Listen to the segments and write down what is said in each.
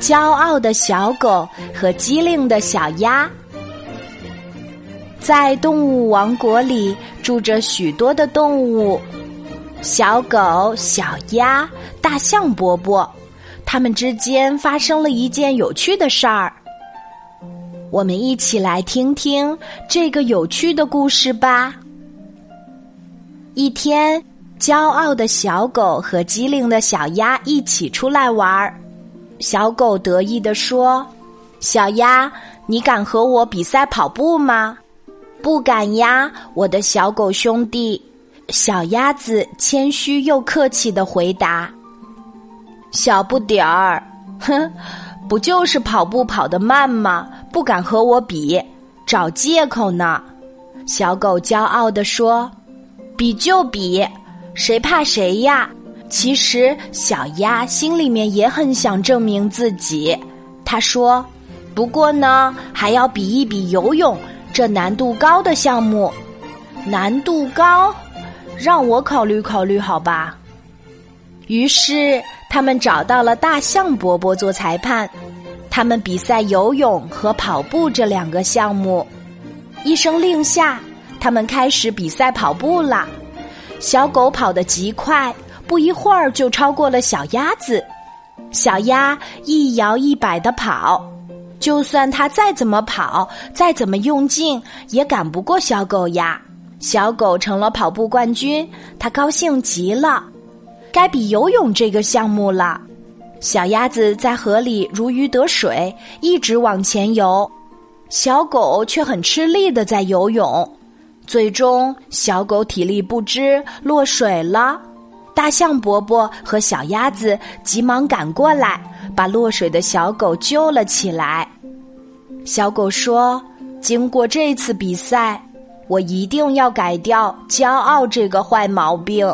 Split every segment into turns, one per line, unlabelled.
骄傲的小狗和机灵的小鸭。在动物王国里住着许多的动物，小狗、小鸭、大象伯伯，它们之间发生了一件有趣的事儿。我们一起来听听这个有趣的故事吧。一天，骄傲的小狗和机灵的小鸭一起出来玩儿。小狗得意地说：“小鸭，你敢和我比赛跑步吗？”不敢呀，我的小狗兄弟。小鸭子谦虚又客气的回答：“小不点儿，哼，不就是跑步跑得慢吗？不敢和我比，找借口呢。”小狗骄傲地说：“比就比，谁怕谁呀？”其实小鸭心里面也很想证明自己。他说：“不过呢，还要比一比游泳。”这难度高的项目，难度高，让我考虑考虑，好吧。于是他们找到了大象伯伯做裁判，他们比赛游泳和跑步这两个项目。一声令下，他们开始比赛跑步了。小狗跑得极快，不一会儿就超过了小鸭子。小鸭一摇一摆的跑。就算它再怎么跑，再怎么用劲，也赶不过小狗呀。小狗成了跑步冠军，它高兴极了。该比游泳这个项目了。小鸭子在河里如鱼得水，一直往前游。小狗却很吃力的在游泳。最终，小狗体力不支落水了。大象伯伯和小鸭子急忙赶过来，把落水的小狗救了起来。小狗说：“经过这次比赛，我一定要改掉骄傲这个坏毛病。”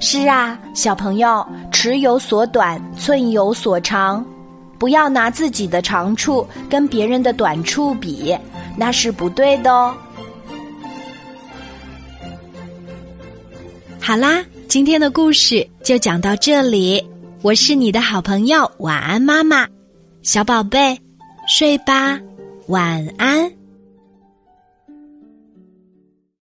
是啊，小朋友，尺有所短，寸有所长，不要拿自己的长处跟别人的短处比，那是不对的哦。好啦，今天的故事就讲到这里。我是你的好朋友，晚安，妈妈，小宝贝，睡吧。晚安。